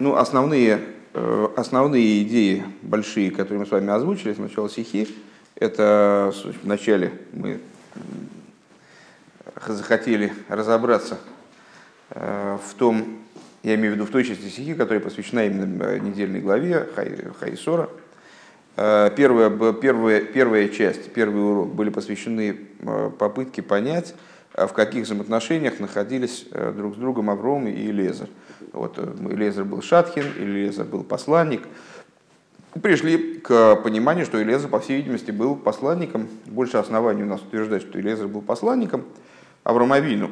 Ну, основные, э, основные идеи большие, которые мы с вами озвучили с начала стихи, это вначале мы захотели разобраться э, в том, я имею в виду в той части стихи, которая посвящена именно э, недельной главе Хайсора. Первая, первая, первая часть, первый урок были посвящены попытке понять, в каких взаимоотношениях находились друг с другом Авром и Лезер. Вот Элезер был Шатхин, Элезер был посланник. Пришли к пониманию, что Элезер, по всей видимости, был посланником. Больше оснований у нас утверждать, что Элезер был посланником Авромавину.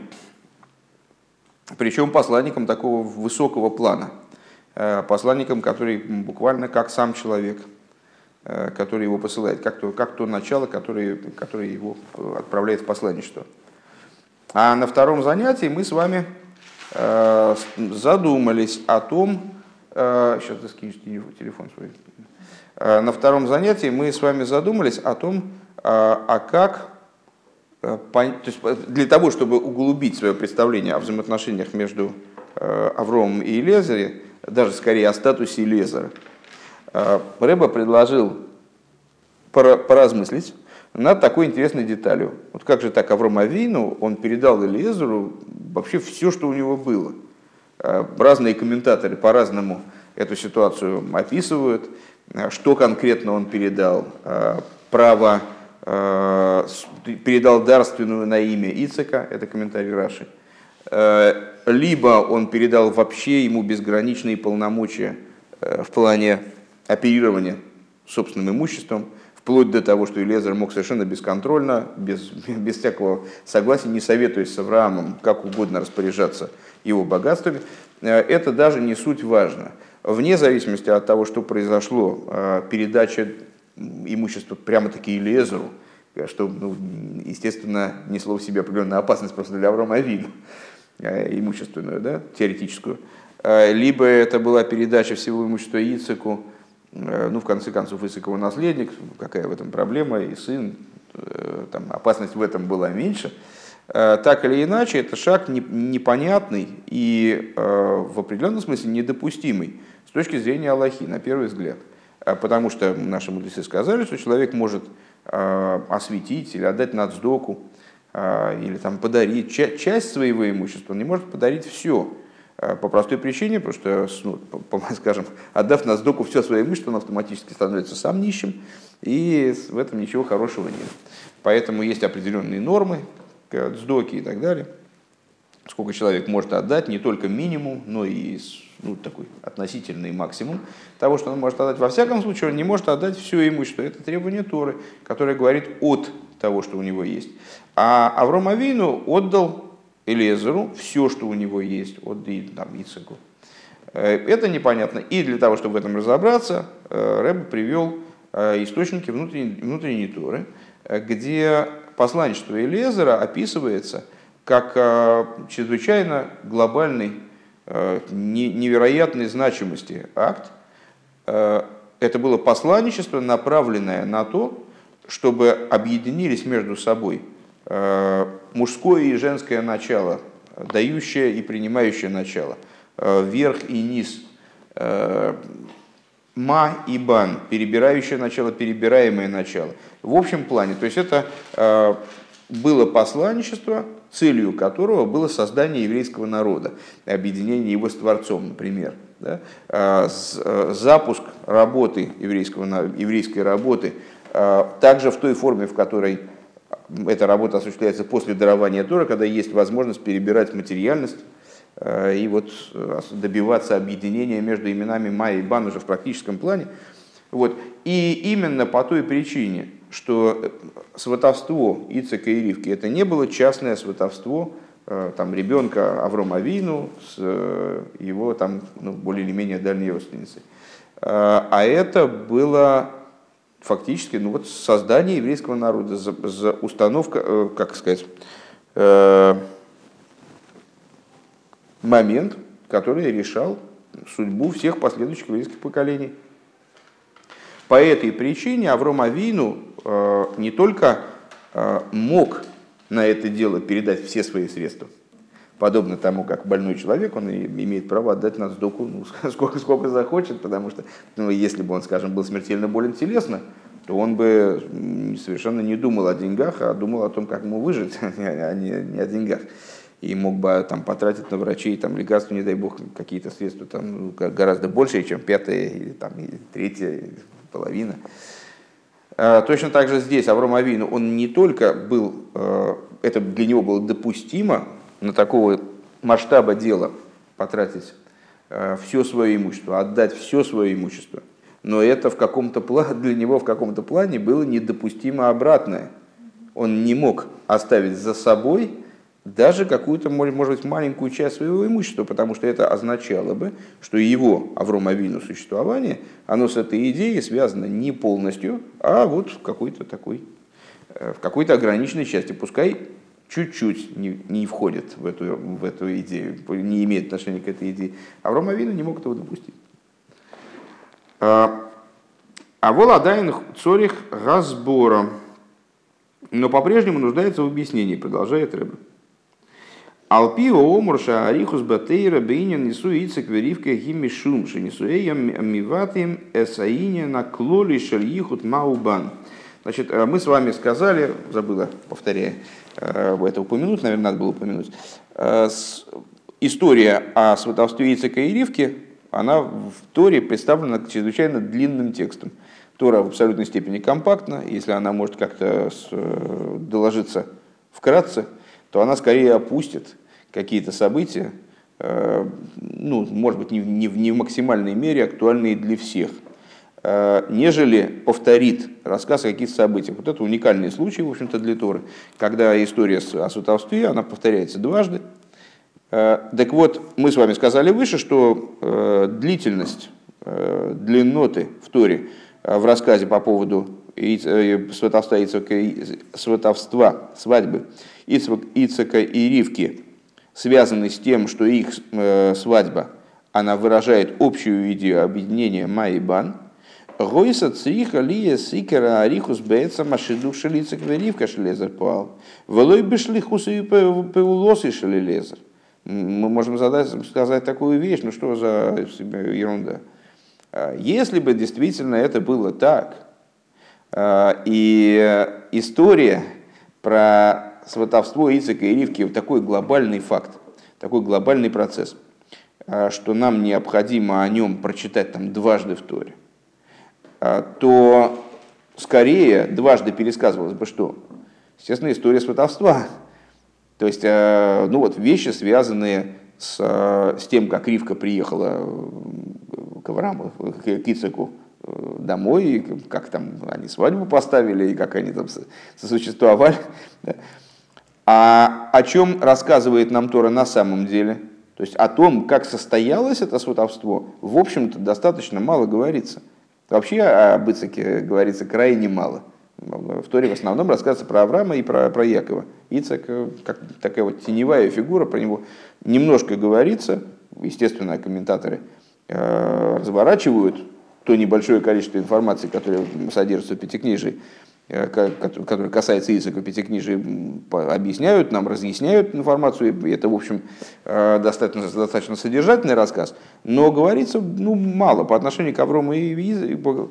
Причем посланником такого высокого плана. Э, посланником, который буквально как сам человек, э, который его посылает, как то, как то начало, которое, которое его отправляет в посланничество. А на втором занятии мы с вами Э, задумались о том, сейчас э, ты скинешь телефон свой, э, на втором занятии мы с вами задумались о том, а как, то есть для того, чтобы углубить свое представление о взаимоотношениях между Авромом и Лезере, даже скорее о статусе Лезера, Рэба предложил поразмыслить над такой интересной деталью. Вот как же так Авром Авину, он передал Элиезеру вообще все, что у него было. А, разные комментаторы по-разному эту ситуацию описывают, а, что конкретно он передал. А, право передал дарственную на имя Ицека, это комментарий Раши, либо он передал вообще ему безграничные полномочия в плане оперирования собственным имуществом, вплоть до того, что Илезер мог совершенно бесконтрольно, без, без всякого согласия, не советуясь с Авраамом, как угодно распоряжаться его богатствами, э, это даже не суть важно. Вне зависимости от того, что произошло, э, передача имущества прямо-таки Илезеру, что, ну, естественно, несло в себе определенную опасность просто для Авраама Авину, э, имущественную, да, теоретическую. Либо это была передача всего имущества Ицеку, Э, ну, в конце концов, его наследник, какая в этом проблема, и сын, э, там, опасность в этом была меньше. Э, так или иначе, это шаг непонятный и в определенном смысле недопустимый с точки зрения Аллахи, на первый взгляд. Потому что наши мудрецы сказали, что человек может осветить или отдать нацдоку, или там, подарить часть своего имущества, он не может подарить все. Э, по простой причине, потому что, ну, скажем, отдав на сдоку все свое имущество, он автоматически становится сам нищим, и в этом ничего хорошего нет. Поэтому есть определенные нормы, сдоки и так далее. Сколько человек может отдать, не только минимум, но и ну, такой относительный максимум того, что он может отдать. Во всяком случае, он не может отдать все имущество. Это требование Торы, которое говорит от того, что у него есть. А Авром Авину отдал Элезеру все, что у него есть, от там, Ицеку. Э, это непонятно. И для того, чтобы в этом разобраться, э, Рэб привел э, источники внутренней, внутренней Торы, где посланничество Элезера описывается как чрезвычайно глобальный, невероятной значимости акт. Это было посланничество, направленное на то, чтобы объединились между собой мужское и женское начало, дающее и принимающее начало, э, верх и низ, э, ма и бан, перебирающее начало, перебираемое начало. В общем плане, то есть это было посланничество, целью которого было создание еврейского народа, объединение его с Творцом, например. Да? Запуск работы еврейского, еврейской работы также в той форме, в которой эта работа осуществляется после дарования Тора, когда есть возможность перебирать материальность э, и вот э, добиваться объединения между именами Майя и Бан уже в практическом плане. Вот. И именно по той причине, что э, сватовство Ицека и Ривки это не было частное сватовство там, ребенка Аврома Авину с его там, ну, более или менее дальней родственницей. А это было фактически ну, вот создание еврейского народа, за, за установка, э, как сказать, э, момент, который решал судьбу всех последующих еврейских поколений. По этой причине Авром Авину э, не только э, мог на это дело передать все свои средства, подобно тому, как больной человек, он имеет право отдать на сдоку ну, сколько, сколько захочет, потому что, ну, если бы он, скажем, был смертельно болен телесно, то он бы совершенно не думал о деньгах, а думал о том, как ему выжить, а не, не о деньгах. И мог бы там, потратить на врачей там, лекарства, не дай бог, какие-то средства там, ну, гораздо больше, чем пятая или, там, или третья половина. А, точно так же здесь Авром Авину, он не только был, э, это для него было допустимо на такого масштаба дела потратить э, все свое имущество, отдать все свое имущество, но это в каком-то плане, для него в каком-то плане было недопустимо обратное. Он не мог оставить за собой даже какую-то, может быть, маленькую часть своего имущества, потому что это означало бы, что его Авром Авину существование, оно с этой идеей связано не полностью, а вот в какой-то такой, э, в какой-то ограниченной части. Пускай чуть-чуть не, не входит в эту, в эту идею, не имеет отношения к этой идее. Авром Авину не мог этого допустить. А, а воладайн цорих разбора. Но по-прежнему нуждается в объяснении, продолжает Рэбе. Алпио омурша арихус батейра бейнин несу ицек веривка гимишум шинисуэям миватим эсаине на клоли шальихут маубан. Значит, э, мы с вами сказали, забыла, повторяя, э, это упомянуть, наверное, надо было упомянуть, э, история о сватовстве Ицека и Ривки, она в Торе представлена чрезвычайно длинным текстом. Тора в абсолютной степени компактна, если она может как-то доложиться вкратце, то она скорее опустит какие-то события, ну, может быть, не, не, не в максимальной мере актуальные для всех, нежели повторит рассказ о каких-то событиях. Вот это уникальный случай, в общем-то, для Торы, когда история о сватовстве, она повторяется дважды. Э, так вот, мы с вами сказали выше, что длительность, длинноты в Торе в рассказе по поводу сватовства, сватовства свадьбы Ицека и Ривки связаны с тем, что их э, свадьба, она выражает общую идею объединения Майбан, Гойса цриха лия сикера арихус бейца машиду шелицек веривка шелезер пуал. Велой бешли хусы пеулосы шелезер. Мы можем задать, сказать такую вещь, ну что за ерунда. А если бы действительно это было так, а, и история про сватовство Ицека и Ривки такой глобальный факт, такой глобальный процесс, а, что нам необходимо о нем прочитать там дважды в Торе, то скорее дважды пересказывалось бы что? Естественно, история сватовства. То есть, а, ну вот, вещи, связанные с, с тем, как Ривка приехала к Аврааму, к Ицеку э, домой, как там они свадьбу поставили, и как они там сосуществовали. А о чем рассказывает нам Тора на самом деле? То есть о том, как состоялось это сватовство, в общем-то, достаточно мало говорится. Вообще об Ицеке говорится крайне мало. В Торе в основном рассказывается про Авраама и про, про Якова. Ицек, э, как такая вот теневая фигура, про него немножко говорится. Естественно, комментаторы э, разворачивают то небольшое количество информации, которое содержится в Пятикнижии, который касается языка Пятикнижия, объясняют нам, разъясняют информацию. И это, в общем, э, достаточно, достаточно содержательный рассказ. Но говорится ну, мало по отношению к Аврому и по,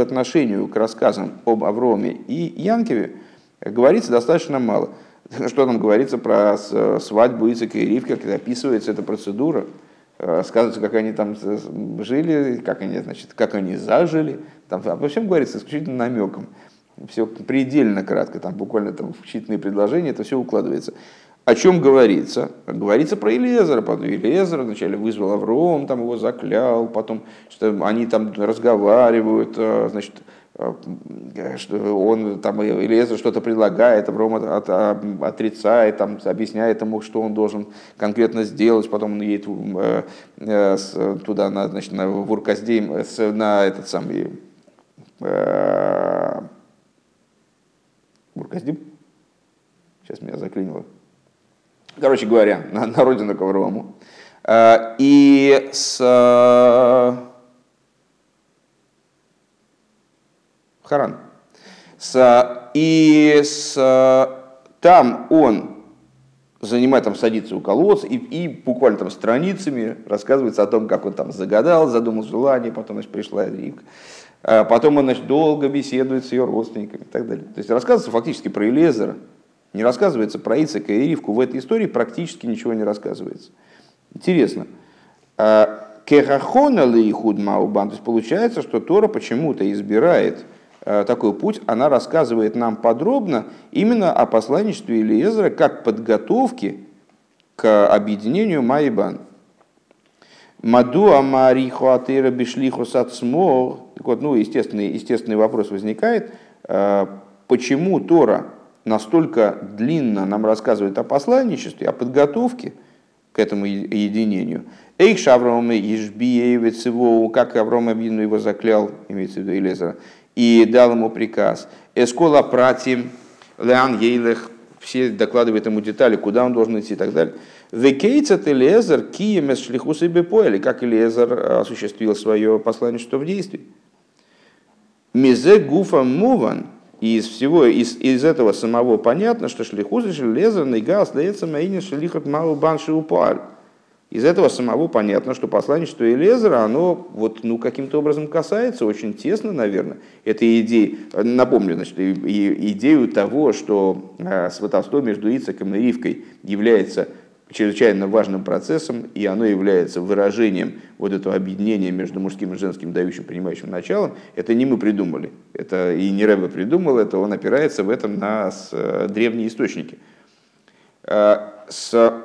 отношению к рассказам об Авроме и Янкеве говорится достаточно мало. Что там говорится про свадьбу Ицека и Ривка, когда описывается эта процедура, э, рассказывается, как они там жили, как они, значит, как они зажили. Там обо всем говорится исключительно намеком все предельно кратко, там буквально там, в считанные предложения, это все укладывается. О чем говорится? Говорится про Елезера. Потом Елезер вначале вызвал Авром, там его заклял, потом что они там разговаривают, э, значит, э, что он там Елезер что-то предлагает, Авром от, от, от, отрицает, там, объясняет ему, что он должен конкретно сделать, потом он едет э, э, туда, на, значит, на, в на этот самый э, Бурказдим. Сейчас меня заклинило. Короче говоря, на, на родину к. А, и с Харан. С, и с, там он занимает, там, садится у колодца и, и буквально там страницами рассказывается о том, как он там загадал, задумал желание, потом значит, пришла Ривка. А потом он значит, долго беседует с ее родственниками и так далее. То есть рассказывается фактически про Элезера, не рассказывается про Ицека и Ривку. В этой истории практически ничего не рассказывается. Интересно. А Кехахона ли худ маубан, то есть получается, что Тора почему-то избирает Э, такой путь, она рассказывает нам подробно именно о посланничестве Илиезера как подготовке к объединению Майбан. Маду амариху атыра бишлиху сацмор. Вот, ну, естественный, естественный вопрос возникает, э, почему Тора настолько длинно нам рассказывает о посланничестве, о подготовке к этому единению. Эйх Авраам Ишбиевец его, как Авраам Абину его заклял, имеется в виду Илезера, и дал ему приказ. Эскола пратим, Леан Ейлех, все докладывают ему детали, куда он должен идти и так далее. Векейцат Элезер киемес шлихус и бепоэли, как Элезер осуществил свое посланничество в действии. Мизе гуфа муван, и из всего, из, из этого самого понятно, что шлихус и Элезер нейгал следится маинин шлихат мау банши. Из этого самого понятно, что посланничество Элезера, оно вот, ну, каким-то образом касается очень тесно, наверное, этой идеи. Напомню, значит, идею того, что э, сватовство между Ицеком и Ривкой является чрезвычайно важным процессом, и оно является выражением вот этого объединения между мужским и женским дающим, принимающим началом, это не мы придумали. Это и не Рэбе придумал, это он опирается в этом на э, древние источники. Э, с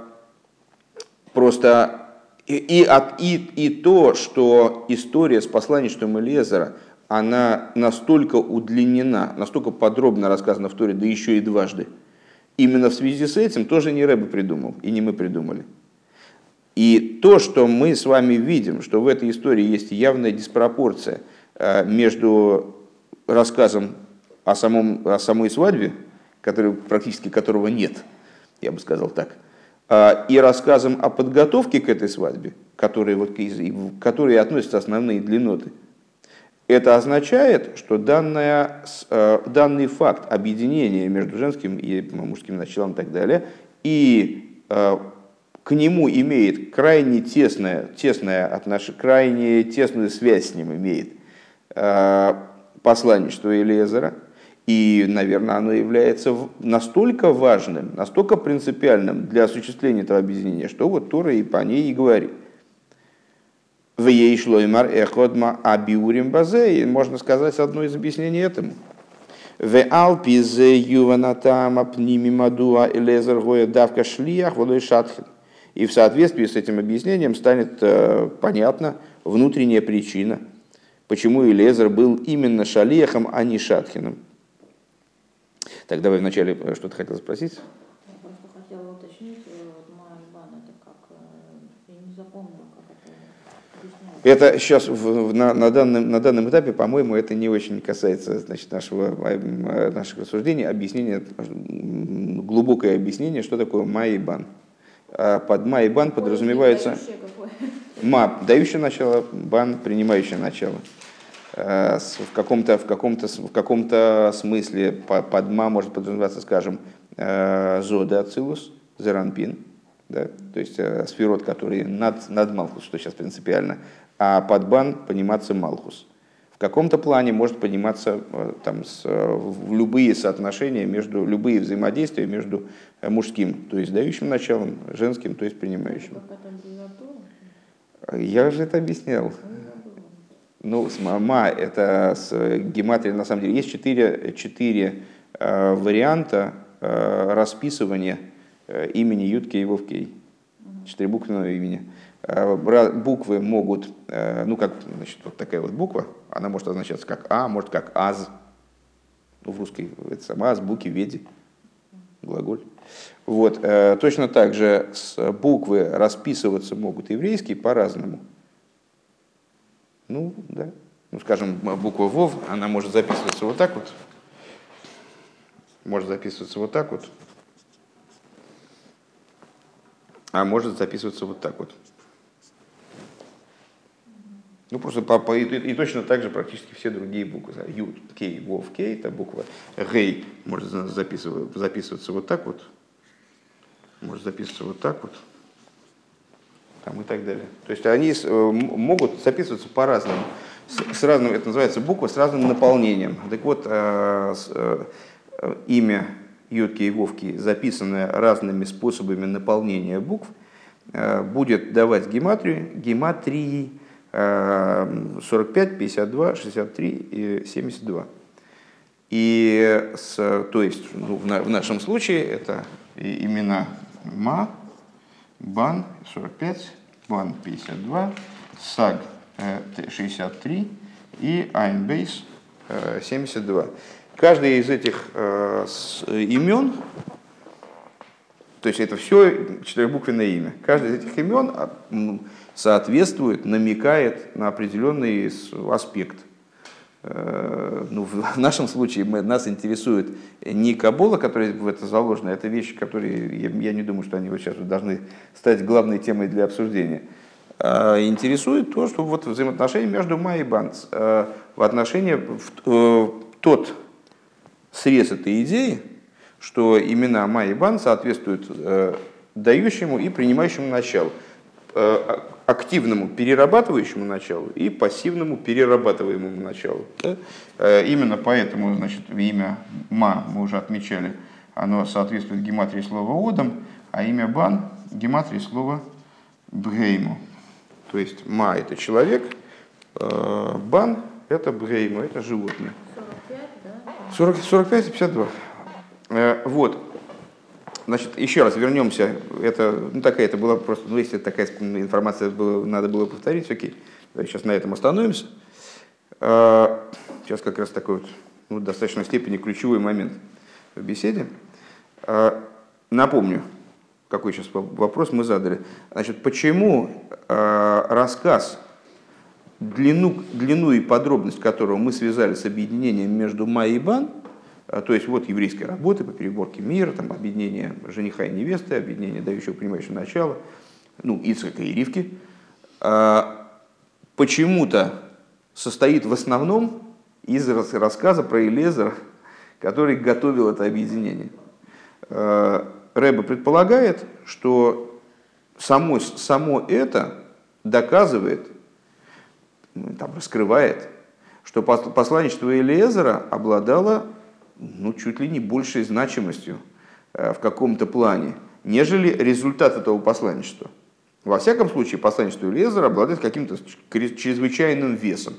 Просто и, и, и, и то, что история с посланничеством Элезера, она настолько удлинена, настолько подробно рассказана в Торе, да еще и дважды. Именно в связи с этим тоже не Рэбе придумал, и не мы придумали. И то, что мы с вами видим, что в этой истории есть явная диспропорция э, между рассказом о, самом, о самой свадьбе, который, практически которого нет, я бы сказал так – а, и рассказом о подготовке к этой свадьбе, которые, вот, к которые относятся основные длинноты, это означает, что данная, а, данный факт объединения между женским и мужским началом и так далее, и а, к нему имеет крайне тесное, тесное отношение, крайне тесную связь с ним имеет посланничество Элиезера – и, наверное, оно является настолько важным, настолько принципиальным для осуществления этого объединения, что вот Тора и по ней и говорит. В ей шло и мар эходма абиурим базе, можно сказать одно из объяснений этому. В алпизе юванатам апними мадуа элезер гоя давка шлиях водой шатхин. И в соответствии с этим объяснением станет э, понятна внутренняя причина, почему Элезер был именно шалехом, а не шатхином. Так, давай вначале э, что-то хотел спросить. Я просто хотела уточнить, э, вот Майбан, это как, э, я не запомнила, как это сейчас в, на, на, данном, на данном этапе, по-моему, это не очень касается значит, нашего, наших рассуждений, объяснения, глубокое объяснение, что такое Майбан. А под Майбан подразумевается... Ма, дающее начало, бан, принимающее начало. Э, в каком-то в каком-то в каком-то смысле под ма может подразумеваться, скажем, э, зода ацилус, зеранпин, да, то есть э, сферот, который над, над Малхус, что сейчас принципиально, а под бан пониматься Малхус. В каком-то плане может пониматься там, с, в любые соотношения между, любые взаимодействия между мужским, то есть дающим началом, женским, то есть принимающим. Я же это объяснял. Ну, ма это с гематрия, на самом деле, есть четыре, четыре э, варианта э, расписывания э, имени Ютки и Вовкей. Четыре буквенного имени. Э, буквы могут, э, ну, как, значит, вот такая вот буква, она может означаться как А, может как Аз. Ну, в русской это сама азбуки, веди, глаголь. Вот, э, точно так же с буквы расписываться могут еврейские по-разному. Ну, да. Ну, скажем, буква ВОВ, она может записываться вот так вот. Может записываться вот так вот. А может записываться вот так вот. Ну, просто по, по, и, и, точно так же практически все другие буквы. Ю, Кей, Вов, Кей, это буква Гей может записываться, записываться вот так вот. может записываться вот так вот, там и так далее. То есть они могут записываться по-разному, с, с разным, это называется буква с разным наполнением. Так вот, имя Йодки и Вовки, записанное разными способами наполнения букв, будет давать гематрию, гематрии 45, 52, 63 и 72. И с, то есть ну, в, на, в нашем случае это имена Ма, Бан 45, Бан 52, Саг 63 и Айнбейс 72. Каждый из этих э, имен, то есть это все четырехбуквенное имя, каждое из этих имен соответствует, намекает на определенный аспект. Э, ну, в нашем случае мы, нас интересует не Кабола, которая в это заложена, это вещи, которые, я, я не думаю, что они вот сейчас должны стать главной темой для обсуждения. А интересует то, что вот взаимоотношения между Ма и Банц, э, в отношении, в, э, тот срез этой идеи, что имена Ма и Бан соответствуют дающему и принимающему началу активному перерабатывающему началу и пассивному перерабатываемому началу. Да? Э, именно поэтому значит, имя Ма, мы уже отмечали, оно соответствует гематрии слова Одам, а имя Бан – гематрии слова Бгейму. То есть Ма – это человек, э, Бан – это Бгейму, это животное. 45, да? 40, 45 и 52. Э, вот. Значит, еще раз вернемся. Это, ну, такая, это была просто, ну, если такая информация была, надо было повторить, окей. Сейчас на этом остановимся. А, сейчас как раз такой вот, ну, в достаточной степени ключевой момент в беседе. А, напомню, какой сейчас вопрос мы задали. Значит, почему а, рассказ, длину, длину и подробность которого мы связали с объединением между Ма и Бан – а, то есть вот еврейская работа по переборке мира, там, объединение жениха и невесты, объединение дающего принимающего начала, ну, Ицхака и Ривки, а, почему-то состоит в основном из рассказа про Элезера, который готовил это объединение. А, Рэба предполагает, что само, само это доказывает, ну, там, раскрывает, что посланничество Элиезера обладало ну, чуть ли не большей значимостью э, в каком-то плане, нежели результат этого посланничества. Во всяком случае, посланничество Лезера обладает каким-то чрезвычайным весом.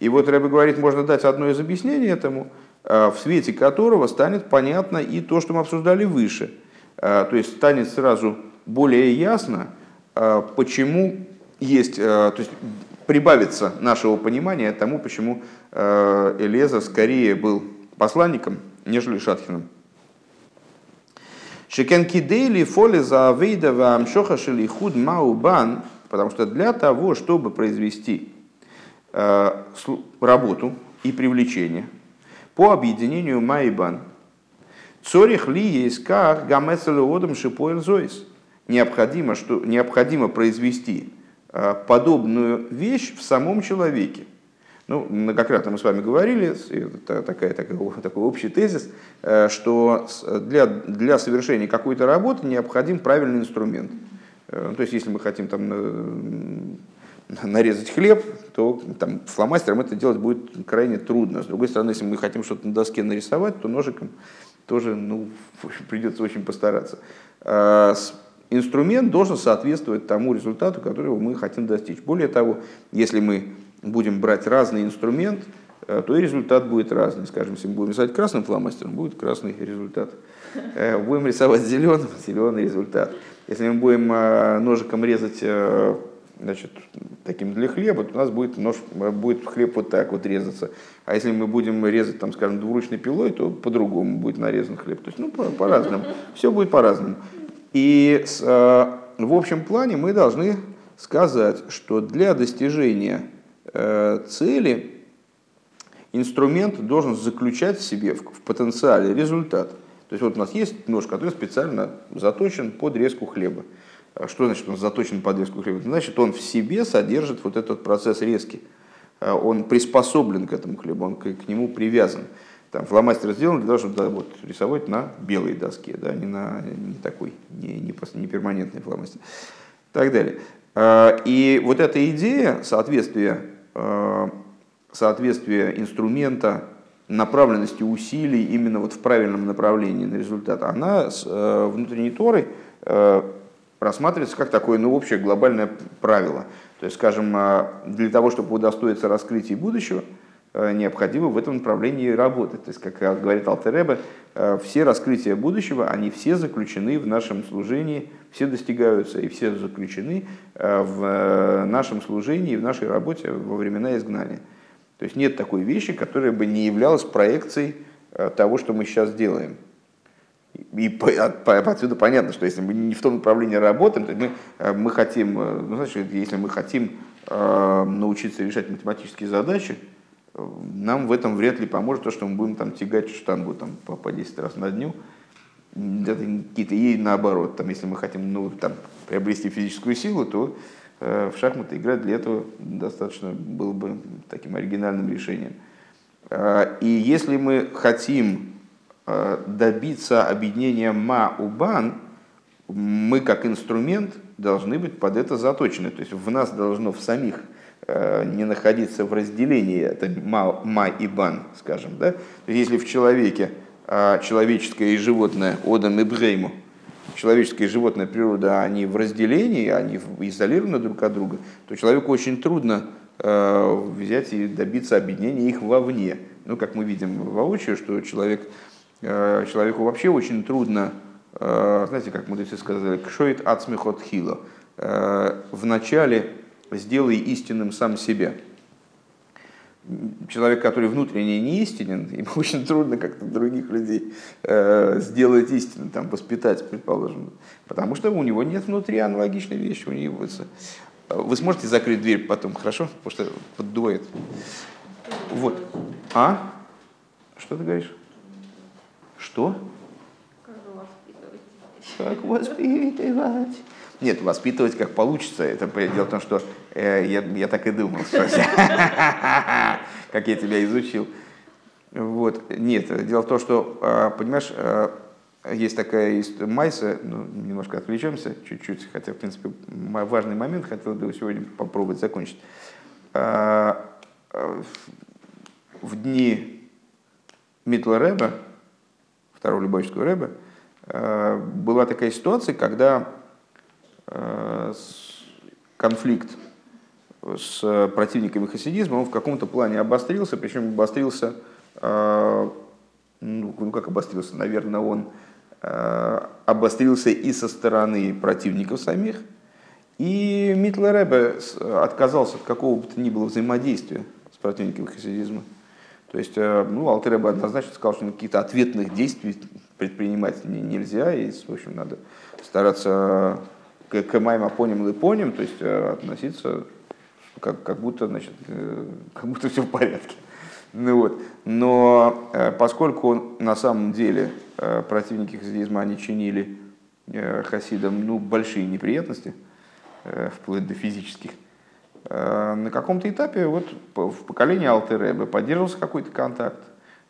И вот Рэбе говорит, можно дать одно из объяснений этому, э, в свете которого станет понятно и то, что мы обсуждали выше. Э, то есть станет сразу более ясно, почему есть, то есть прибавится нашего понимания тому, почему Элеза скорее был посланником, нежели Шатхином. Шекенкидейли фоли за авейда амшоха худ маубан, потому что для того, чтобы произвести э, работу и привлечение по объединению Майбан, цорих ли есть как гамецелеодом шипоэль зоис, необходимо, что, необходимо произвести э, подобную вещь в самом человеке. Ну, многократно мы с вами говорили, это такая, такая, такой общий тезис, э, что для, для совершения какой-то работы необходим правильный инструмент. Э, то есть, если мы хотим там, нарезать хлеб, то там, фломастером это делать будет крайне трудно. С другой стороны, если мы хотим что-то на доске нарисовать, то ножиком тоже ну, придется очень постараться. Инструмент должен соответствовать тому результату, которого мы хотим достичь. Более того, если мы будем брать разный инструмент, э, то и результат будет разный. Скажем, если мы будем рисовать красным фломастером, будет красный результат. Э, будем рисовать зеленым, зеленый результат. Если мы будем э, ножиком резать значит, таким для хлеба, то у нас будет, нож, будет хлеб вот так вот резаться. А если мы будем резать, там, скажем, двуручной пилой, то по-другому будет нарезан хлеб. То есть, ну, по-разному. По Все будет по-разному. И с, в общем плане мы должны сказать, что для достижения цели инструмент должен заключать в себе, в потенциале результат. То есть вот у нас есть нож, который специально заточен под резку хлеба. А что значит он заточен под резку хлеба? Значит, он в себе содержит вот этот процесс резки. А он приспособлен к этому хлебу, он к, к нему привязан. там фломастер сделан для того, чтобы да, вот, рисовать на белой доске, да, не на не такой, не, не, просто, не перманентный фломастер. И так далее. А, и вот эта идея соответствия, а, соответствия инструмента направленности усилий именно вот в правильном направлении на результат, она с э, внутренней Торой э, рассматривается как такое ну, общее глобальное правило. То есть, скажем, э, для того, чтобы удостоиться раскрытия будущего, необходимо в этом направлении работать. То есть, как говорит Алтереба, все раскрытия будущего, они все заключены в нашем служении, все достигаются и все заключены в нашем служении, в нашей работе во времена изгнания. То есть нет такой вещи, которая бы не являлась проекцией э, того, что мы сейчас делаем. И отсюда понятно, что если мы не в том направлении работаем, то мы, э, мы хотим, э, ну, значит, если мы хотим э, научиться решать математические задачи, нам в этом вряд ли поможет то, что мы будем там тягать штангу там, по, по 10 раз на дню. Это какие-то и наоборот, там, если мы хотим ну, там, приобрести физическую силу, то Э, в шахматы играть для этого достаточно было бы таким оригинальным решением. Э, и если мы хотим э, добиться объединения ма-убан, мы как инструмент должны быть под это заточены. То есть в нас должно в самих не находиться в разделении это ма, ма и бан, скажем. Да? Если в человеке человеческое и животное, одам и брейму, человеческая и животная природа, они в разделении, они изолированы друг от друга, то человеку очень трудно э, взять и добиться объединения их вовне. Ну, как мы видим воочию, что человек, э, человеку вообще очень трудно, э, знаете, как мудрецы сказали, кшоит ацмихот хило, вначале сделай истинным сам себя человек, который внутренне не истинен, ему очень трудно как-то других людей э, сделать истинным, там, воспитать, предположим. Потому что у него нет внутри аналогичной вещи. У него, вы сможете закрыть дверь потом, хорошо? Потому что поддует. Вот. А? Что ты говоришь? Что? Как воспитывать? Как воспитывать? Нет, воспитывать как получится. Это дело в том, что э, я, я так и думал, как я тебя изучил. Вот. Нет, дело в том, что, э, понимаешь, э, есть такая майса, ну, немножко отвлечемся чуть-чуть, хотя, в принципе, важный момент, хотел бы сегодня попробовать закончить. Э, в дни Митла Рэба, второго Любавического Рэба, была такая ситуация, когда конфликт с противниками хасидизма, он в каком-то плане обострился, причем обострился, э, ну, ну как обострился, наверное, он э, обострился и со стороны противников самих, и Митлер Ребе отказался от какого бы то ни было взаимодействия с противниками хасидизма. То есть, ну, Алтереба однозначно сказал, что какие-то ответных действий предпринимать нельзя, и, в общем, надо стараться к, к моим апоним липоним, то есть э, относиться как, как будто, значит, э, как будто все в порядке. Ну вот. Но э, поскольку на самом деле противники хасидизма, они чинили хасидам ну, большие неприятности, вплоть до физических, на каком-то этапе вот в поколении Алтеребе поддерживался какой-то контакт,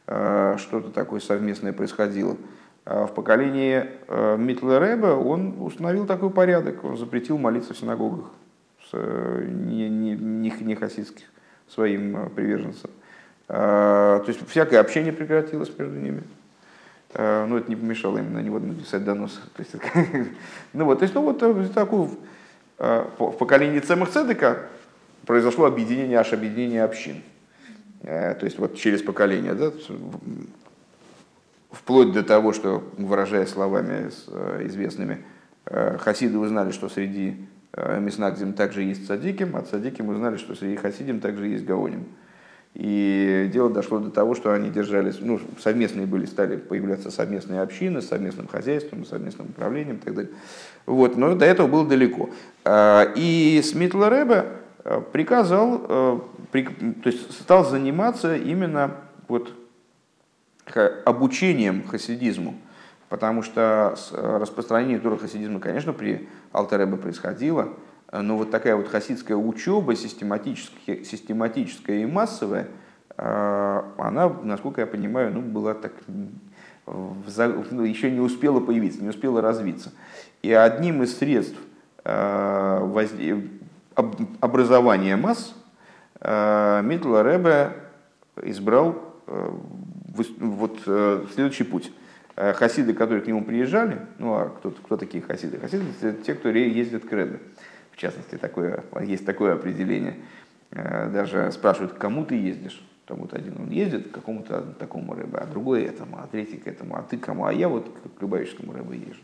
что-то такое совместное происходило. А в поколении э, Митлереба он установил такой порядок, он запретил молиться в синагогах э, не, не, не, не хасидских своим э, приверженцам. А, то есть всякое общение прекратилось между ними. А, но это не помешало им на него написать донос. То есть, ну вот, то есть, ну вот такую в поколении Цемах Цедека произошло объединение, аж объединение общин. То есть вот через поколение, да, вплоть до того, что, выражая словами э, известными, э, хасиды узнали, что среди э, Миснагдзим также есть садиким, а садиким узнали, что среди хасидим также есть гаоним. И дело дошло до того, что они держались, ну, совместные были, стали появляться совместные общины с совместным хозяйством, совместным управлением и так далее. Вот, но до этого было далеко. И Смитла Рэбе приказал, то есть стал заниматься именно вот обучением хасидизму, потому что э, распространение тура хасидизма, конечно, при Алтаребе происходило, но вот такая вот хасидская учеба, систематическая, систематическая и массовая, она, насколько я понимаю, ну, была так еще не успела появиться, не успела развиться. И одним из средств образования масс Митла Ребе избрал вот следующий путь. Хасиды, которые к нему приезжали, ну а кто, кто такие хасиды? Хасиды это те, кто ездит к Ребе. В частности, такое, есть такое определение. Даже спрашивают, к кому ты ездишь? Тому-то один он ездит, к какому-то такому рыбе, а другой этому, а третий к этому, а ты кому? А я вот к любавическому рыбе езжу.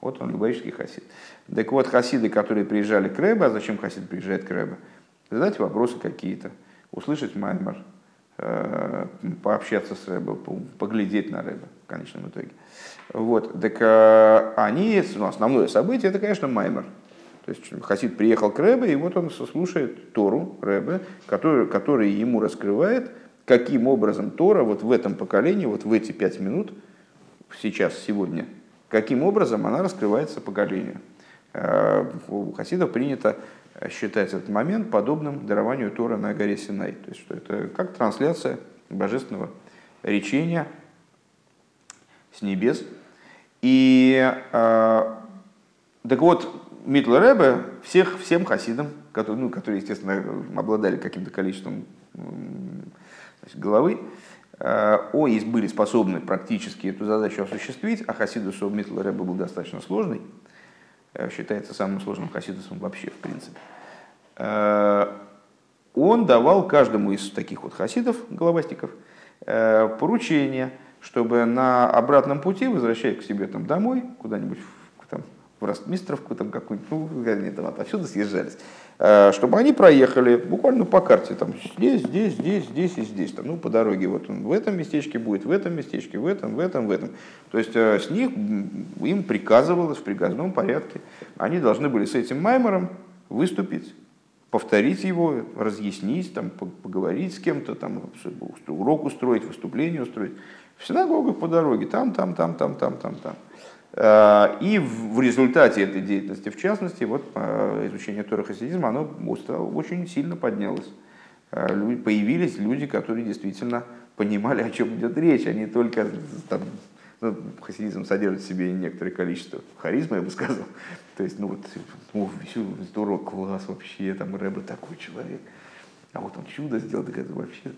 Вот он, любавический хасид. Так вот, хасиды, которые приезжали к Рэбе, а зачем хасид приезжает к Рэбе? Задать вопросы какие-то, услышать маймер, э, пообщаться с Рэбе, поглядеть на Рэбе в конечном итоге. Вот, так э, они, ну, основное событие, это, конечно, маймер. То есть Хасид приехал к Рэбе, и вот он слушает Тору Рэбе, который, который ему раскрывает, каким образом Тора вот в этом поколении, вот в эти пять минут, сейчас, сегодня, каким образом она раскрывается поколению. Э, у хасидов принято считать этот момент подобным дарованию Тора на горе Синай. То есть, что это как трансляция божественного речения с небес. И э, так вот, Митла Рэбе всех, всем хасидам, которые, ну, которые, естественно, обладали каким-то количеством значит, головы, э, о, и были способны практически эту задачу осуществить, а хасидусу Митла Рэбе был достаточно сложный, считается самым сложным хасидусом вообще, в принципе. Э, он давал каждому из таких вот хасидов, головастиков, поручение, чтобы на обратном пути, возвращаясь к себе там домой, куда-нибудь в Ростмистровку там какую-нибудь, ну, они там отсюда съезжались, э, чтобы они проехали буквально по карте, там, здесь, здесь, здесь, здесь и здесь, там, ну, по дороге, вот он в этом местечке будет, в этом местечке, в этом, в этом, в этом. То есть э, с них им приказывалось в приказном порядке, они должны были с этим маймером выступить, повторить его, разъяснить, там, поговорить с кем-то, там, урок устроить, выступление устроить. В синагогах по дороге, там, там, там, там, там, там, там. Э, и в результате этой деятельности, в частности, вот э, изучение Тора хасидизма, оно очень сильно поднялось. Э, появились люди, которые действительно понимали, о чем идет речь, не только там, ну, хасидизм содержит в себе некоторое количество харизма, я бы сказал. То есть, ну вот, ну, здорово, класс вообще, там Рэбе такой человек. А вот он чудо сделал, так это вообще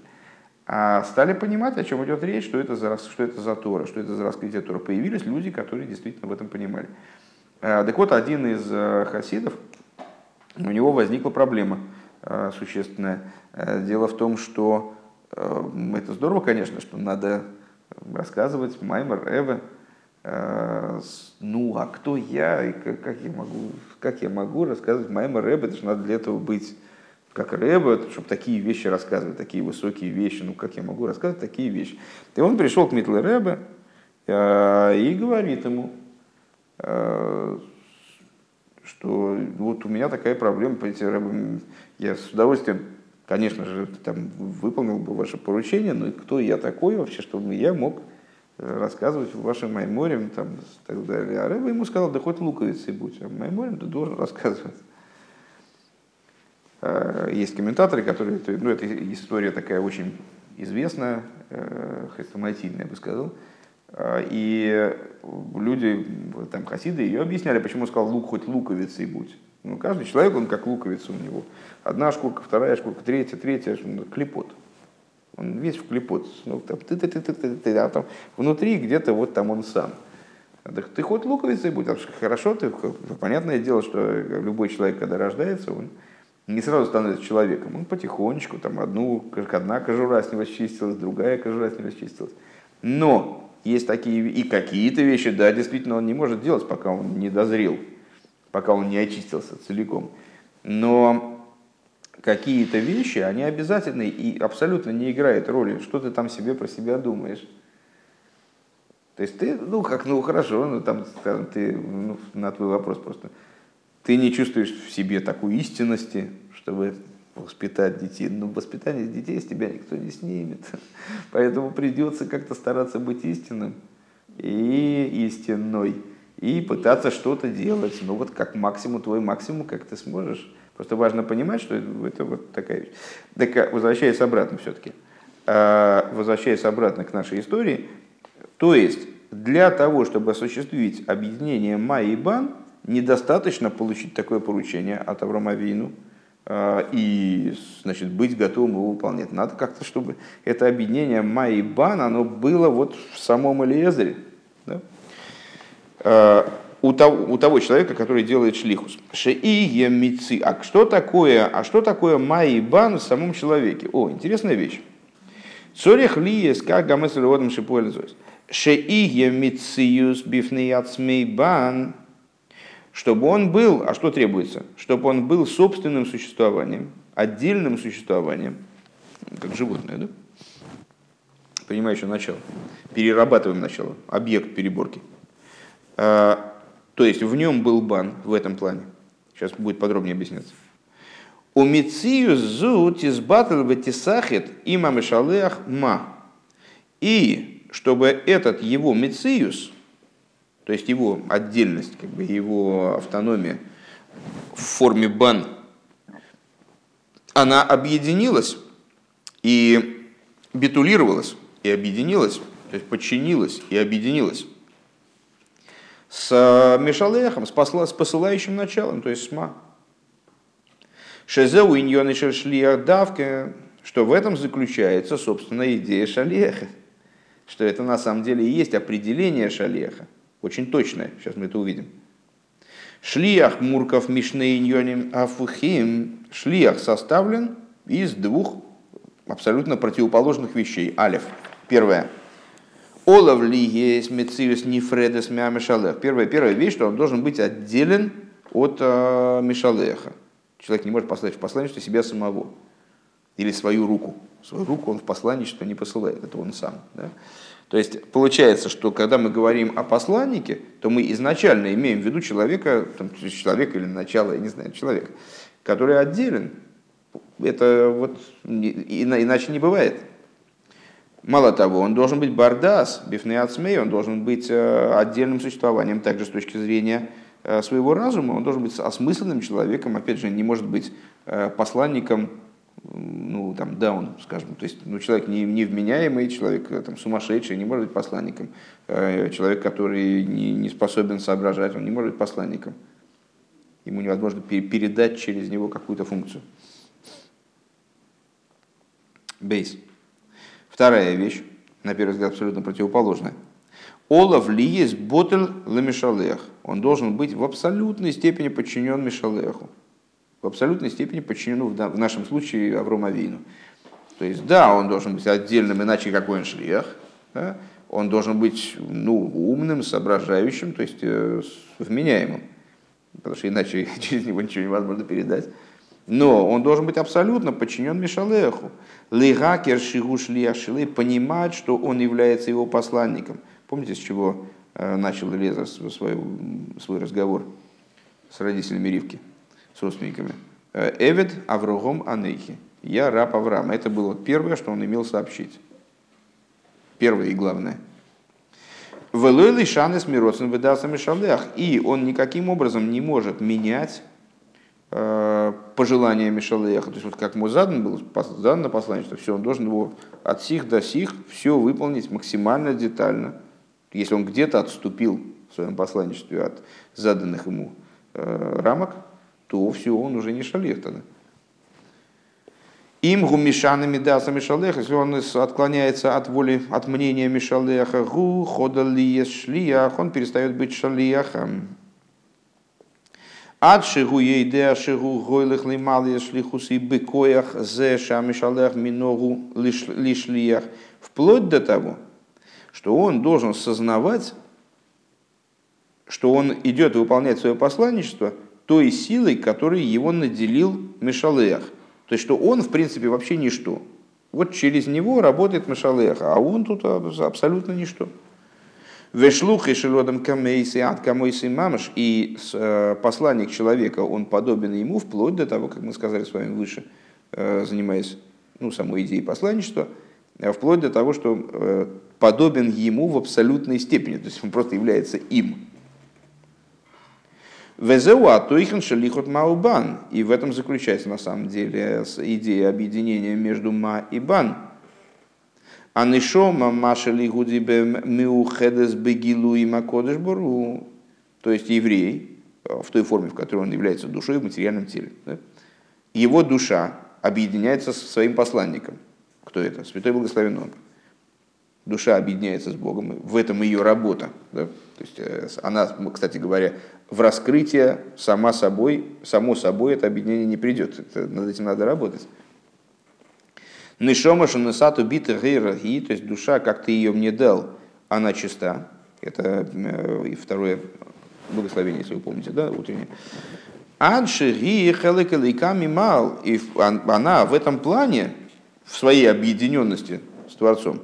а стали понимать, о чем идет речь, что это за, что это за Тора, что это за раскрытие Тора. Появились люди, которые действительно в этом понимали. А, так вот, один из э, хасидов, у него возникла проблема э, существенная. Э, дело в том, что это здорово, конечно, что надо рассказывать Маймер, Эве, ну, а кто я, и как, я могу, как я могу рассказывать Маймер, Эве, это же надо для этого быть как Рэбе, чтобы такие вещи рассказывать, такие высокие вещи, ну как я могу рассказывать такие вещи. И он пришел к Митле Рэбе э, и говорит ему, э, что вот у меня такая проблема, я с удовольствием, конечно же, там, выполнил бы ваше поручение, но кто я такой вообще, чтобы я мог рассказывать в вашем Майморе там, и так далее. А Рэбе ему сказал, да хоть луковицей будь, а Майморем ты должен рассказывать. Э, есть комментаторы, которые, ну это история такая очень известная, э, хрестоматийная, я бы сказал, э, и люди, там, хасиды, ее объясняли, почему он сказал лук хоть луковицей будь. Ну, каждый человек, он как луковица у него. Одна шкурка, вторая шкурка, третья, третья, клепот. Он весь в клепот. Ну, там, ты, ты, ты, ты, ты, ты, а там внутри где-то вот там он сам. Так ты хоть луковицей будь, хорошо, ты, понятное дело, что любой человек, когда рождается, он не сразу становится человеком. Он потихонечку, там одну, одна кожура с него счистилась, другая кожура с него счистилась. Но есть такие и какие-то вещи, да, действительно, он не может делать, пока он не дозрел, пока он не очистился целиком. Но какие-то вещи, они обязательны и абсолютно не играют роли, что ты там себе про себя думаешь. То есть ты, ну как, ну хорошо, ну там, скажем, ты, ну, на твой вопрос просто, ты не чувствуешь в себе такой истинности, чтобы воспитать детей. Но воспитание детей с тебя никто не снимет. Поэтому придется как-то стараться быть истинным и истинной. И пытаться что-то делать. Ну вот как максимум, твой максимум, как ты сможешь. Просто важно понимать, что это, вот такая вещь. Так, а, возвращаясь обратно все-таки. возвращаясь обратно к нашей истории, то есть для того, чтобы осуществить объединение Ма и Бан, недостаточно получить такое поручение от Авраама Вину и значит, быть готовым его выполнять. Надо как-то, чтобы это объединение Ма и Бан, оно было вот в самом Элиезере. Да? у того, у того человека, который делает шлихус. Шеие мици. А что такое, а что такое майбан в самом человеке? О, интересная вещь. Цорех лиес, как гамесль водом шипуэльзойс. Шеие мициюс бифнеяцмейбан. Чтобы он был, а что требуется? Чтобы он был собственным существованием, отдельным существованием, как животное, да? Принимающее начало. Перерабатываем начало, объект переборки а, то есть в нем был бан в этом плане. Сейчас будет подробнее объясняться. У Мицию зу тизбатл ветисахет има мешалеах ма. И чтобы этот его Мициус, то есть его отдельность, как бы его автономия в форме бан, она объединилась и битулировалась, и объединилась, то есть подчинилась и объединилась с э, Мишалехом, с, посла, с посылающим началом, то есть с Ма. Шезеу иньоны шершлиях давка, что в этом заключается, собственно, идея шалеха. Что это на самом деле и есть определение шалеха. Очень точное, сейчас мы это увидим. Шлиях мурков мишней иньоним афухим. Шлиях составлен из двух абсолютно противоположных вещей. Алиф. Первое Олав ли есть мециус нефредес миамешалех. Первая, первая вещь, что он должен быть отделен от э, Мишалеха. Человек не может послать в посланничество себя самого. Или свою руку. Свою руку он в посланничество не посылает, это он сам. Да? То есть получается, что когда мы говорим о посланнике, то мы изначально имеем в виду человека, там, человека или начало, я не знаю, человека, который отделен. Это вот иначе не бывает. Мало того, он должен быть бардас, бифнеацмей, он должен быть э, отдельным существованием, также с точки зрения э, своего разума, он должен быть осмысленным человеком, опять же, не может быть э, посланником, ну, там, даун, скажем, то есть, ну, человек не, невменяемый, человек там, сумасшедший, не может быть посланником, человек, который не, не способен соображать, он не может быть посланником. Ему невозможно передать через него какую-то функцию. Бейс. Вторая вещь, на первый взгляд абсолютно противоположная. Олаф ли есть ботель ламишалех. Он должен быть в абсолютной степени подчинен Мишалеху. В абсолютной степени подчинен, в нашем случае, Авромавину. То есть, да, он должен быть отдельным, иначе какой он шлех. Да? Он должен быть ну, умным, соображающим, то есть э, вменяемым. Потому что иначе через него ничего невозможно передать но он должен быть абсолютно подчинен Мишалеху. Лигакер шигуш понимать, что он является его посланником. Помните, с чего э, начал Леза свой, свой разговор с родителями Ривки, с родственниками? Э, Эвид Аврогом Анейхи. Я раб Авраама. Это было первое, что он имел сообщить. Первое и главное. Велой шанес мироцин выдался Мишалех. И он никаким образом не может менять Э, пожелания Мишалеха, то есть вот как ему задан был, задан на посланничество, все, он должен его от сих до сих все выполнить максимально детально. Если он где-то отступил в своем посланничестве от заданных ему э, рамок, то все, он уже не шалех тогда. Им гумишана медаса Мишалеха, если он отклоняется от воли, от мнения Мишалеха, гу хода ли шлиях, он перестает быть шалиахом. Ад шигу ейде шигу гойлых лималия шлихус и быкоях зе шамишалех миногу лишлиях. Вплоть до того, что он должен сознавать, что он идет выполнять свое посланничество той силой, которой его наделил Мишалех. То есть, что он, в принципе, вообще ничто. Вот через него работает Мишалех, а он тут абсолютно ничто. Вешлух и шелодом камейси от камойси мамаш. И э, посланник человека, он подобен ему вплоть до того, как мы сказали с вами выше, э, занимаясь ну, самой идеей посланничества, э, вплоть до того, что подобен ему в абсолютной степени, то есть он просто является им. Везеуа туихен шалихот маубан. И в этом заключается на самом деле идея объединения между ма и бан – А нишома машели гудибе миухедес бегилу и макодыш бору. То есть еврей, в той форме, в которой он является душой в материальном теле. Да? Его душа объединяется со своим посланником. Кто это? Святой Благословен он. Душа объединяется с Богом. В этом ее работа. Да? То есть э, она, кстати говоря, в раскрытие сама собой, само собой это объединение не придет. Это, над этим надо работать. Нишома шанесату биты гейраги, то есть душа, как ты ее мне дал, она чиста. Это э, второе благословение, если вы помните, да, утреннее. Анши ги хелекаликами мал. И она в этом плане, в своей объединенности с Творцом,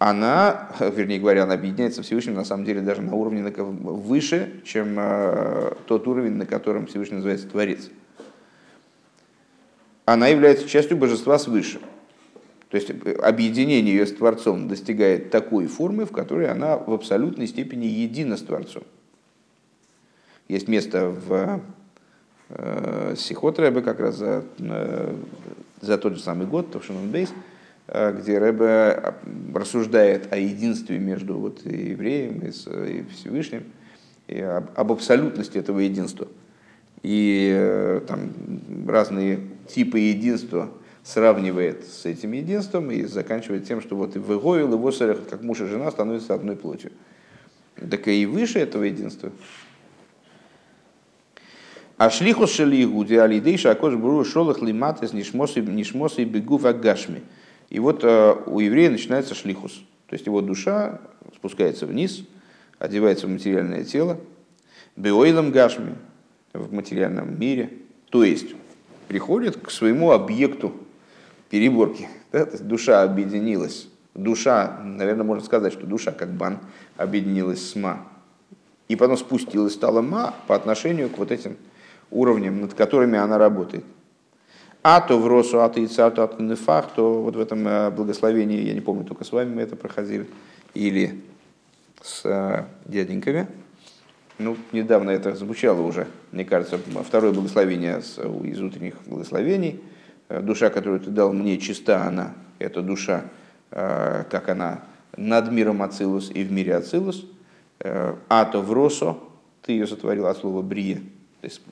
она, вернее говоря, она объединяется Всевышним на самом деле даже на уровне выше, чем э, тот уровень, на котором Всевышний называется Творец она является частью божества свыше. То есть э, объединение ее с Творцом достигает такой формы, в которой она в абсолютной степени едина с Творцом. Есть место в э, Сихот Рэбе как раз за, э, за тот же самый год, Товшинон Бейс, э, где Рэбе рассуждает о единстве между вот, евреем и, Всевышним, и об, об абсолютности этого единства. И э, там разные типы единства сравнивает с этим единством и заканчивает тем, что вот и в Игоил, и в Осарях, как муж и жена, становятся одной плотью. Так и выше этого единства. А шлихус шелигу диалидей шакош бру шолах лиматес нишмосы нишмосы бегув агашми. И вот э, у еврея начинается шлихус. То есть его душа спускается вниз, одевается в материальное тело, беоилом гашми, в материальном мире. То есть приходит к своему объекту переборки. Да? То есть душа объединилась. Душа, наверное, можно сказать, что душа как бан объединилась с ма. И потом спустилась, стала ма по отношению к вот этим уровням, над которыми она работает. А то в росу, а то и царту, а то нефах, то вот в этом э, благословении, я не помню, только с вами мы это проходили, или с э, дяденьками, ну, недавно это звучало уже, мне кажется, второе благословение из утренних благословений. Э, душа, которую ты дал мне, чиста она, это душа, как она над миром Ацилус и в мире Ацилус. Э, ато в Росо, ты ее сотворил от слова брия,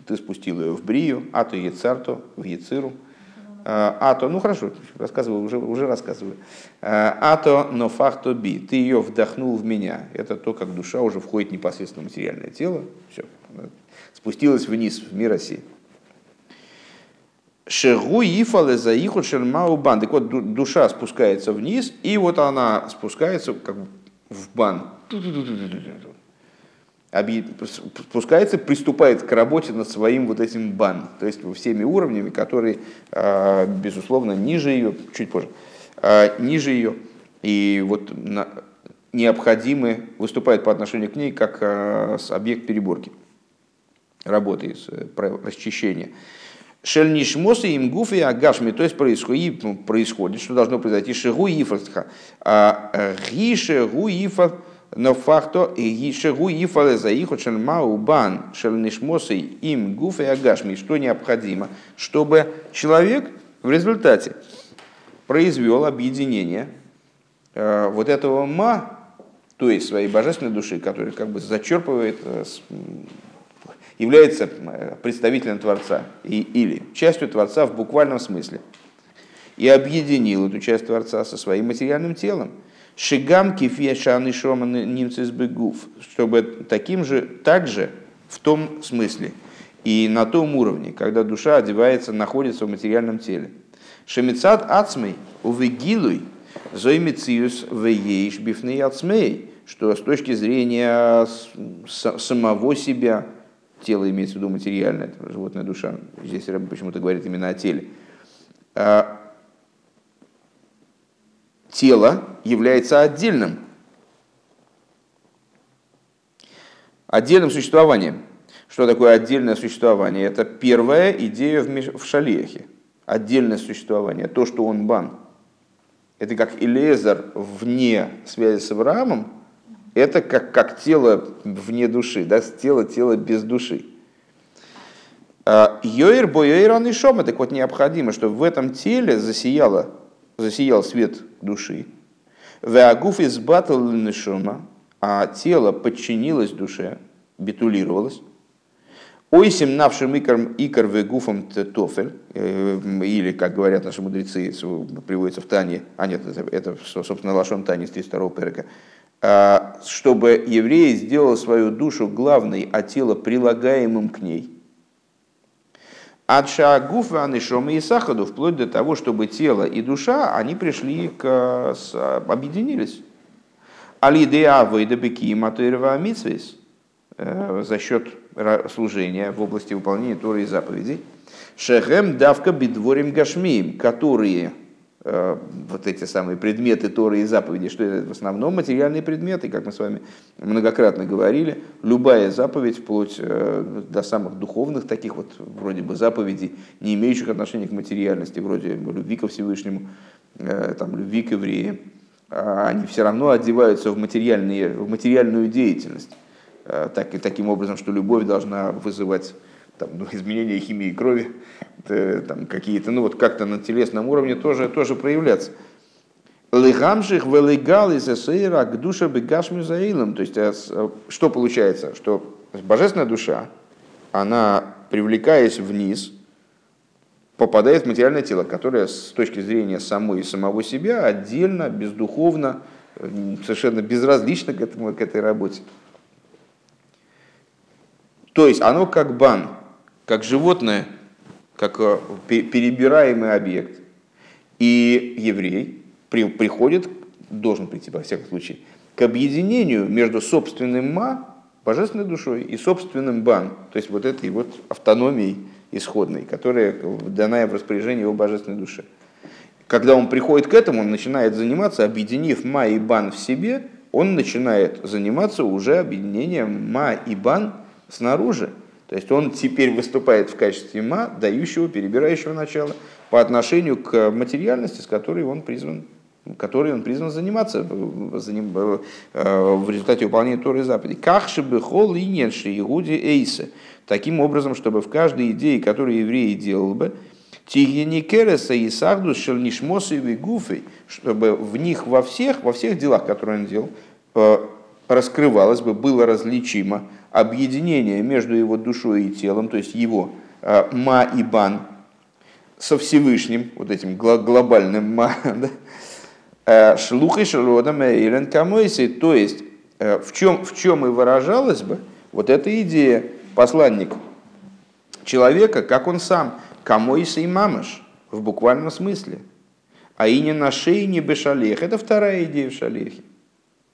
ты спустил ее в брию, ато ецарто, в ециру. Ато, ну хорошо, рассказываю, уже, уже рассказываю. Ато, но фахто би, ты ее вдохнул в меня. Это то, как душа уже входит непосредственно в материальное тело. Все, спустилась вниз в мир оси. Шегу за иху шермау бан. Так вот, душа спускается вниз, и вот она спускается как в бан. Спускается, приступает к работе над своим вот этим бан, то есть всеми уровнями, которые, а, безусловно, ниже ее, чуть позже, а, ниже ее, и вот необходимы, выступают по отношению к ней как а, объект переборки работы, расчищения. Шельнишмоса им гуфи агашми, то есть происходит, ну, происходит, что должно произойти, ифатха, а гише гу ифат, но факто шегу ифале за их очень бан шельнишмоса им гуфи агашми, что необходимо, чтобы человек в результате произвел объединение э, вот этого ма, то есть своей божественной души, который как бы зачерпывает э, является э, представителем Творца и, или частью Творца в буквальном смысле. И объединил эту часть Творца со своим материальным телом. Шигам кифешаны шроман немцес бегуф, чтобы таким же, также в том смысле и на том уровне, когда душа одевается, находится в материальном теле. Шемицат ацмей увегилуй зоймициус вееш бифней ацмей, что с точки зрения самого себя, тело имеется в виду материальное, животная душа, здесь почему-то говорит именно о теле, а, тело является отдельным, отдельным существованием. Что такое отдельное существование? Это первая идея в Шалехе. Отдельное существование, то, что он бан. Это как Илезар вне связи с Авраамом, это как, как тело вне души, да, тело, тело без души. А, Йоир бойойран и шома, так вот необходимо, чтобы в этом теле засияло, засиял свет души, Веагуф из батл а тело подчинилось душе, битулировалось. Ойсим навшим икар, икар вегуфом тофель, э, или, как говорят наши мудрецы, приводится в Тане, а нет, это, это собственно, Лашон Тани из 32 перека, а, чтобы еврей сделал свою душу главной, а тело прилагаемым к ней. От шагуфа анишома и сахаду, вплоть до того, чтобы тело и душа, они пришли к, объединились. Алидеа вейдабеки матуирова митсвейс, э, за счет служения в области выполнения Торы и заповедей. Шехем давка бедворим гашмием, которые вот эти самые предметы Торы и заповеди, что это в основном материальные предметы, как мы с вами многократно говорили, любая заповедь, вплоть э, до самых духовных таких вот вроде бы заповедей, не имеющих отношения к материальности, вроде любви ко Всевышнему, э, там, любви к евреям, а они все равно одеваются в, материальные, в материальную деятельность. Э, так, и таким образом, что любовь должна вызывать там, ну, изменения химии крови, там, какие-то, ну вот как-то на телесном уровне тоже, тоже проявляться. Лыгамших велегал из эсэйра к душе бегашми заилом. То есть, э, э, что получается? Что божественная душа, она, привлекаясь вниз, попадает в материальное тело, которое с точки зрения самой и самого себя отдельно, бездуховно, совершенно безразлично к, этому, к этой работе. То есть оно как бан, как животное, как э, перебираемый объект. И еврей при, приходит, должен прийти, во всяком случае, к объединению между собственным ма, божественной душой, и собственным бан, то есть вот этой вот автономией исходной, которая дана в распоряжение его божественной души. Когда он приходит к этому, он начинает заниматься, объединив ма и бан в себе, он начинает заниматься уже объединением ма и бан снаружи. То есть он теперь выступает в качестве ма, дающего, перебирающего начала по отношению к материальности, с которой он призван которой он призван заниматься в результате выполнения Торы и заповедей. Кахши бы хол и ненши игуди эйсе. Таким образом, чтобы в каждой идее, которую евреи делал бы, тигени кереса и сахдус шельнишмосы и гуфей, чтобы в них во всех, во всех делах, которые он делал, э, раскрывалось бы, было различимо объединение между его душой и телом, то есть его э, ма и бан со Всевышним, вот этим глобальным ма, да? Э, шлухой шелодом эйлен камойси, то есть э, в чем, в чем и выражалась бы вот эта идея, посланник человека, как он сам, камойси и мамаш, в буквальном смысле. А и не на шее, не бешалех. Это вторая идея в шалехе.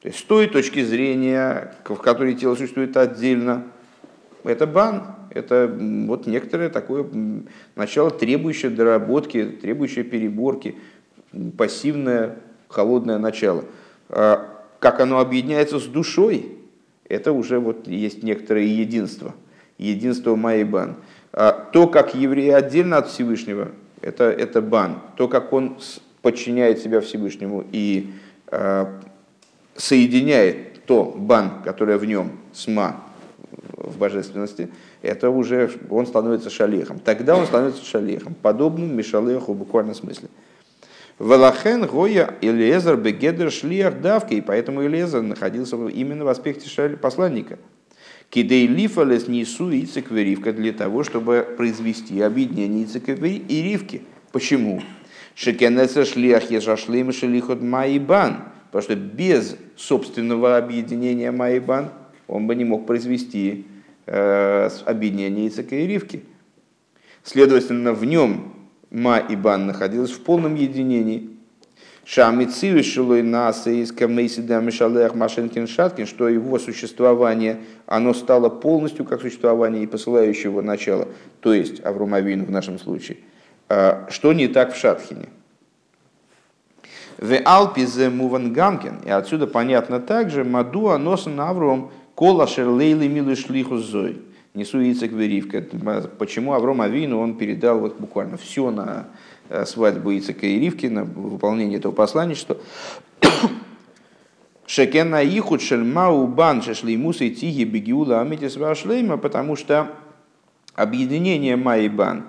То есть с той точки зрения, в которой тело существует отдельно, это бан, это вот некоторое такое начало, требующее доработки, требующее переборки, пассивное, холодное начало. А как оно объединяется с душой, это уже вот есть некоторое единство, единство Майбан. А то, как евреи отдельно от Всевышнего, это, это бан. То, как он подчиняет себя Всевышнему и а, соединяет то бан, которое в нем, сма, в божественности, это уже он становится шалехом. Тогда он становится шалехом, подобным Мишалеху в буквальном смысле. Валахен Гоя Элезер Бегедер Шлиях Давки, и поэтому Элезер находился именно в аспекте посланника. Кидей лифалес несу и цикверивка для того, чтобы произвести объединение циквери и ривки. Почему? Шекенеса шлиях ежашлим шелихот майбан Потому что без собственного объединения Майбан он бы не мог произвести э, объединение Ицека и Ривки. Следовательно, в нем Ма и Бан находились в полном единении. Шамицию шилой наса из камейсида мишалех машинкин шаткин, что его существование, оно стало полностью как существование и посылающего начала, то есть Аврумавин в нашем случае. Э, что не так в Шатхине? В Алпизе Муван Гамкин. И отсюда понятно также, Мадуа носан Авром кола шерлейли милы шлиху зой. Несу яйцек веривка. Почему Авром Авину он передал вот буквально все на э, свадьбу Ицека и Ривки, на выполнение этого послания, что Шекена ихуд шельмау бан шешлеймуса и тиги бегиула амитис потому что объединение Майбан,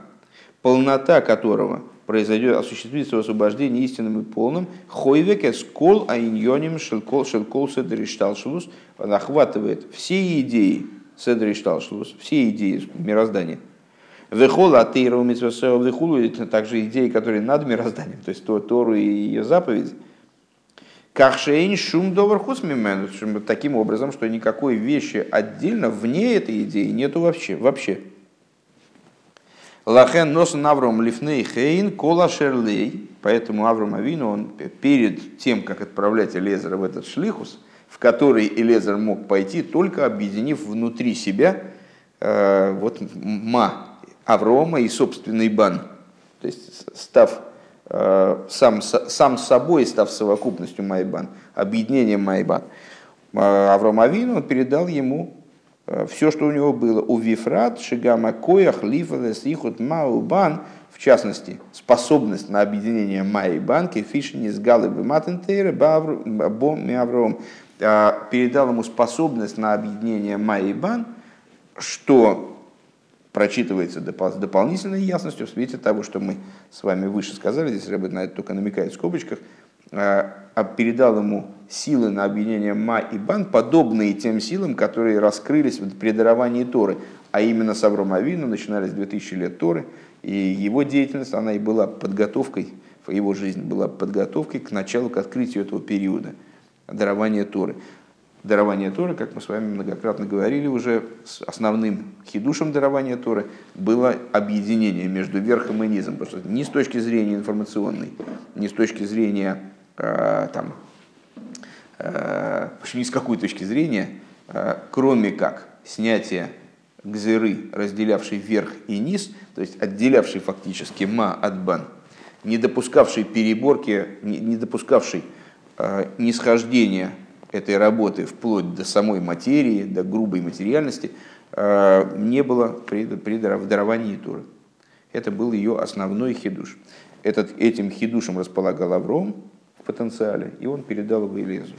полнота которого – произойдет, осуществится освобождение истинным и полным, хойвеке скол аиньоним шелкол шелкол он охватывает все идеи седришталшелус, все идеи мироздания. Вехола атеиру митсвасео вехулу, также идеи, которые над мирозданием, то есть Тору и ее заповеди. Кахшейн шум хусмимен, таким образом, что никакой вещи отдельно вне этой идеи нету вообще. вообще. Лахен нос Авром лифней хейн кола шерлей. Поэтому Авром Авину, он перед тем, как отправлять Элезера в этот шлихус, в который Элезер мог пойти, только объединив внутри себя э, вот ма Аврома и собственный бан. То есть став э, сам, сам собой, став совокупностью Майбан, объединением Майбан. Э, Авром Авину он передал ему все, что у него было. У Вифрат, Шигама Коях, Лифалес, Ихут, Маубан, в частности, способность на объединение Майи банки, Фишини с Галы Матентейра, Бом и Авром, э, передал ему способность на объединение Майи бан, что прочитывается с дополнительной ясностью в свете того, что мы с вами выше сказали, здесь Рэббет на это только намекает в скобочках, э, а передал ему силы на объединение Ма и Бан, подобные тем силам, которые раскрылись при даровании Торы. А именно с Авром Авину начинались 2000 лет Торы, и его деятельность, она и была подготовкой, его жизнь была подготовкой к началу, к открытию этого периода, дарования Торы. Дарование Торы, как мы с вами многократно говорили уже, с основным хидушем дарования Торы было объединение между верхом и низом. Потому что ни с точки зрения информационной, ни с точки зрения э, там, Э, ни с какой точки зрения, э, кроме как снятие гзыры, разделявшей верх и низ, то есть отделявший фактически ма от бан, не допускавший переборки, не допускавший э, нисхождения этой работы вплоть до самой материи, до грубой материальности, не было при, при даровании Туры. Это был ее основной хидуш. Этот, этим хидушем располагал Авром, потенциале, и он передал его Елезу.